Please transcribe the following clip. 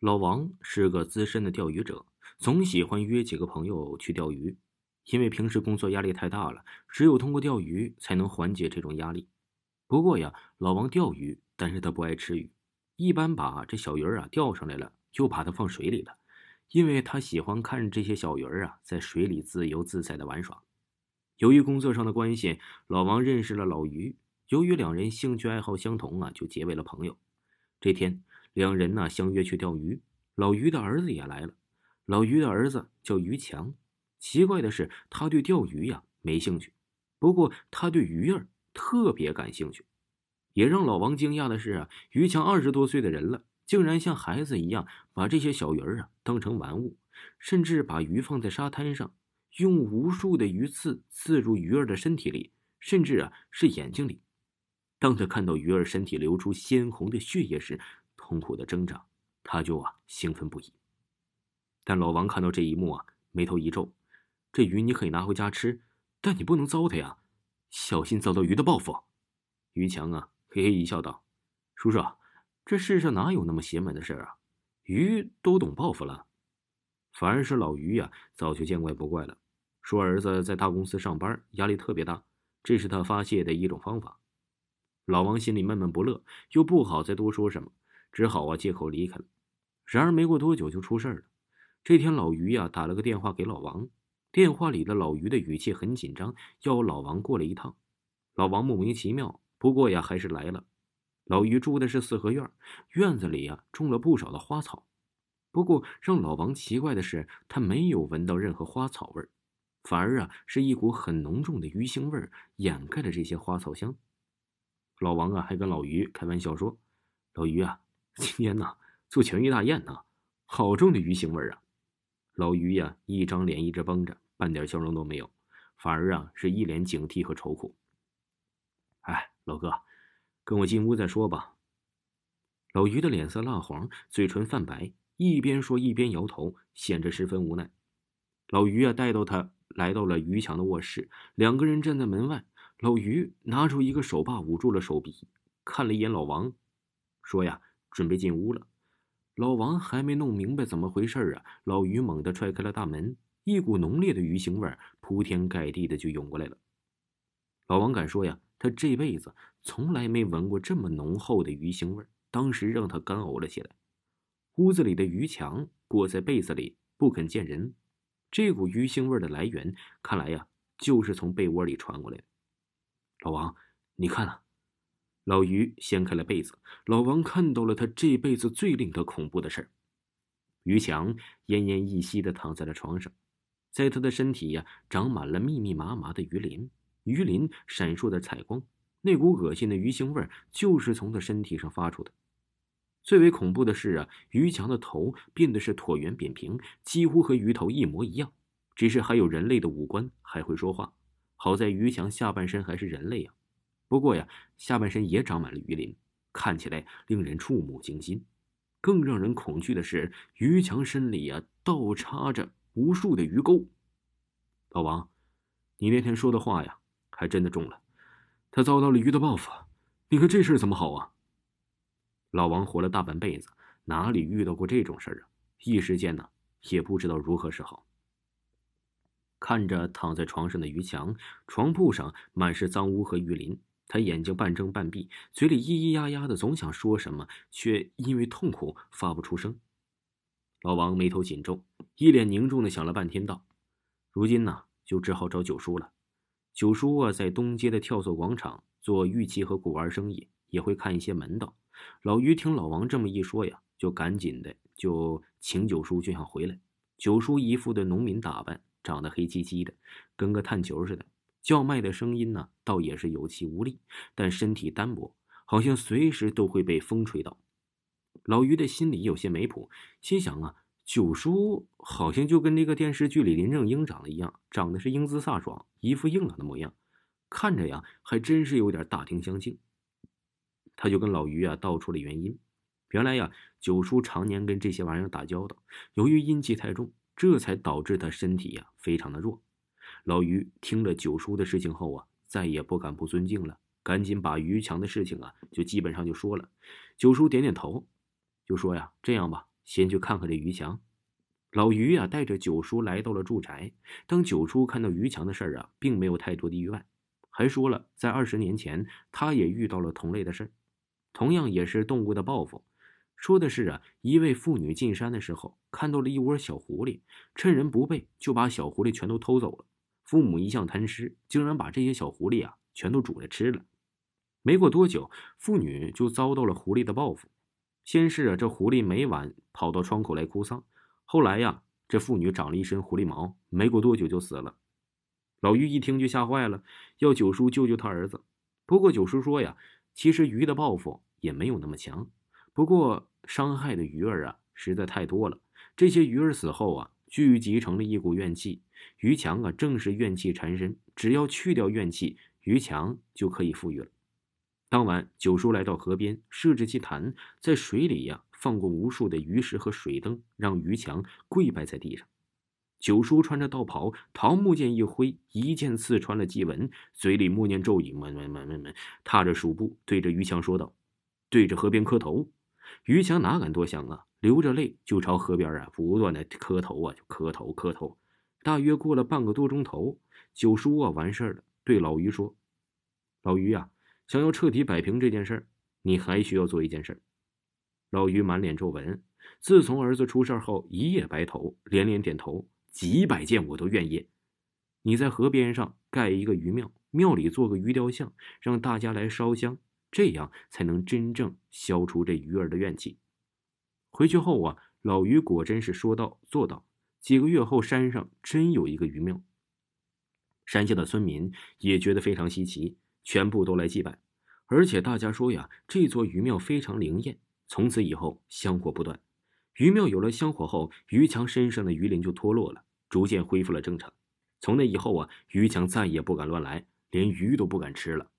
老王是个资深的钓鱼者，总喜欢约几个朋友去钓鱼。因为平时工作压力太大了，只有通过钓鱼才能缓解这种压力。不过呀，老王钓鱼，但是他不爱吃鱼，一般把这小鱼儿啊钓上来了，就把它放水里了，因为他喜欢看这些小鱼儿啊在水里自由自在的玩耍。由于工作上的关系，老王认识了老于。由于两人兴趣爱好相同啊，就结为了朋友。这天。两人呢相约去钓鱼，老于的儿子也来了。老于的儿子叫于强，奇怪的是他对钓鱼呀没兴趣，不过他对鱼儿特别感兴趣。也让老王惊讶的是啊，于强二十多岁的人了，竟然像孩子一样把这些小鱼儿啊当成玩物，甚至把鱼放在沙滩上，用无数的鱼刺刺入鱼儿的身体里，甚至啊是眼睛里。当他看到鱼儿身体流出鲜红的血液时，痛苦的挣扎，他就啊兴奋不已。但老王看到这一幕啊，眉头一皱：“这鱼你可以拿回家吃，但你不能糟蹋呀，小心遭到鱼的报复。”于强啊嘿嘿一笑道：“叔叔，这世上哪有那么邪门的事啊？鱼都懂报复了。”反而是老于呀，早就见怪不怪了，说儿子在大公司上班，压力特别大，这是他发泄的一种方法。老王心里闷闷不乐，又不好再多说什么。只好啊借口离开了。然而没过多久就出事了。这天老于呀打了个电话给老王，电话里的老于的语气很紧张，要老王过来一趟。老王莫名其妙，不过呀还是来了。老于住的是四合院，院子里呀种了不少的花草。不过让老王奇怪的是，他没有闻到任何花草味儿反而啊是一股很浓重的鱼腥味儿掩盖了这些花草香。老王啊还跟老于开玩笑说：“老于啊。”今天呢，做全鱼大宴呢，好重的鱼腥味儿啊！老于呀，一张脸一直绷着，半点笑容都没有，反而啊，是一脸警惕和愁苦。哎，老哥，跟我进屋再说吧。老于的脸色蜡黄，嘴唇泛白，一边说一边摇头，显着十分无奈。老于啊，带到他来到了于强的卧室，两个人站在门外。老于拿出一个手帕捂住了手鼻，看了一眼老王，说呀。准备进屋了，老王还没弄明白怎么回事啊！老于猛地踹开了大门，一股浓烈的鱼腥味铺天盖地的就涌过来了。老王敢说呀，他这辈子从来没闻过这么浓厚的鱼腥味当时让他干呕了起来。屋子里的于强裹在被子里不肯见人，这股鱼腥味的来源，看来呀，就是从被窝里传过来的。老王，你看啊。老于掀开了被子，老王看到了他这辈子最令他恐怖的事儿。于强奄奄一息的躺在了床上，在他的身体呀长满了密密麻麻的鱼鳞，鱼鳞闪烁的彩光，那股恶心的鱼腥味就是从他身体上发出的。最为恐怖的是啊，于强的头变得是椭圆扁平，几乎和鱼头一模一样，只是还有人类的五官，还会说话。好在于强下半身还是人类呀。不过呀，下半身也长满了鱼鳞，看起来令人触目惊心。更让人恐惧的是，于强身里呀倒插着无数的鱼钩。老王，你那天说的话呀，还真的中了。他遭到了鱼的报复，你看这事怎么好啊？老王活了大半辈子，哪里遇到过这种事儿啊？一时间呢，也不知道如何是好。看着躺在床上的于强，床铺上满是脏污和鱼鳞。他眼睛半睁半闭，嘴里咿咿呀呀的，总想说什么，却因为痛苦发不出声。老王眉头紧皱，一脸凝重的想了半天，道：“如今呢，就只好找九叔了。九叔啊，在东街的跳蚤广场做玉器和古玩生意，也会看一些门道。”老于听老王这么一说呀，就赶紧的就请九叔就想回来。九叔一副的农民打扮，长得黑漆漆的，跟个炭球似的。叫卖的声音呢，倒也是有气无力，但身体单薄，好像随时都会被风吹倒。老于的心里有些没谱，心想啊，九叔好像就跟那个电视剧里林正英长得一样，长得是英姿飒爽，一副硬朗的模样，看着呀，还真是有点大庭相敬。他就跟老于啊道出了原因，原来呀，九叔常年跟这些玩意儿打交道，由于阴气太重，这才导致他身体呀非常的弱。老于听了九叔的事情后啊，再也不敢不尊敬了，赶紧把于强的事情啊，就基本上就说了。九叔点点头，就说呀：“这样吧，先去看看这于强。老于啊，带着九叔来到了住宅。当九叔看到于强的事儿啊，并没有太多的意外，还说了在二十年前他也遇到了同类的事儿，同样也是动物的报复。说的是啊，一位妇女进山的时候看到了一窝小狐狸，趁人不备就把小狐狸全都偷走了。父母一向贪吃，竟然把这些小狐狸啊全都煮着吃了。没过多久，妇女就遭到了狐狸的报复。先是啊，这狐狸每晚跑到窗口来哭丧，后来呀，这妇女长了一身狐狸毛，没过多久就死了。老于一听就吓坏了，要九叔救救他儿子。不过九叔说呀，其实鱼的报复也没有那么强，不过伤害的鱼儿啊实在太多了。这些鱼儿死后啊，聚集成了一股怨气。于强啊，正是怨气缠身，只要去掉怨气，于强就可以富裕了。当晚，九叔来到河边，设置祭坛，在水里呀放过无数的鱼食和水灯，让于强跪拜在地上。九叔穿着道袍，桃木剑一挥，一剑刺穿了祭文，嘴里默念咒语，慢慢慢慢慢，踏着鼠步，对着于强说道：“对着河边磕头。”于强哪敢多想啊，流着泪就朝河边啊不断的磕头啊，就磕头磕头。大约过了半个多钟头，九叔啊完事儿了，对老于说：“老于呀。”想要彻底摆平这件事儿，你还需要做一件事。老于满脸皱纹，自从儿子出事后，一夜白头，连连点头，几百件我都愿意。你在河边上盖一个鱼庙，庙里做个鱼雕像，让大家来烧香，这样才能真正消除这鱼儿的怨气。回去后啊，老于果真是说到做到。几个月后，山上真有一个鱼庙，山下的村民也觉得非常稀奇。全部都来祭拜，而且大家说呀，这座鱼庙非常灵验。从此以后，香火不断。鱼庙有了香火后，于强身上的鱼鳞就脱落了，逐渐恢复了正常。从那以后啊，于强再也不敢乱来，连鱼都不敢吃了。